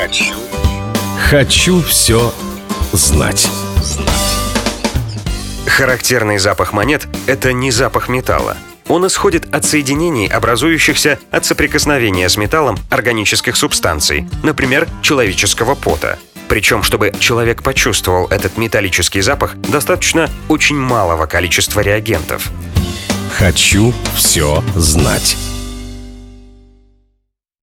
Хочу. Хочу все знать. Характерный запах монет – это не запах металла. Он исходит от соединений, образующихся от соприкосновения с металлом органических субстанций, например, человеческого пота. Причем, чтобы человек почувствовал этот металлический запах, достаточно очень малого количества реагентов. Хочу все знать.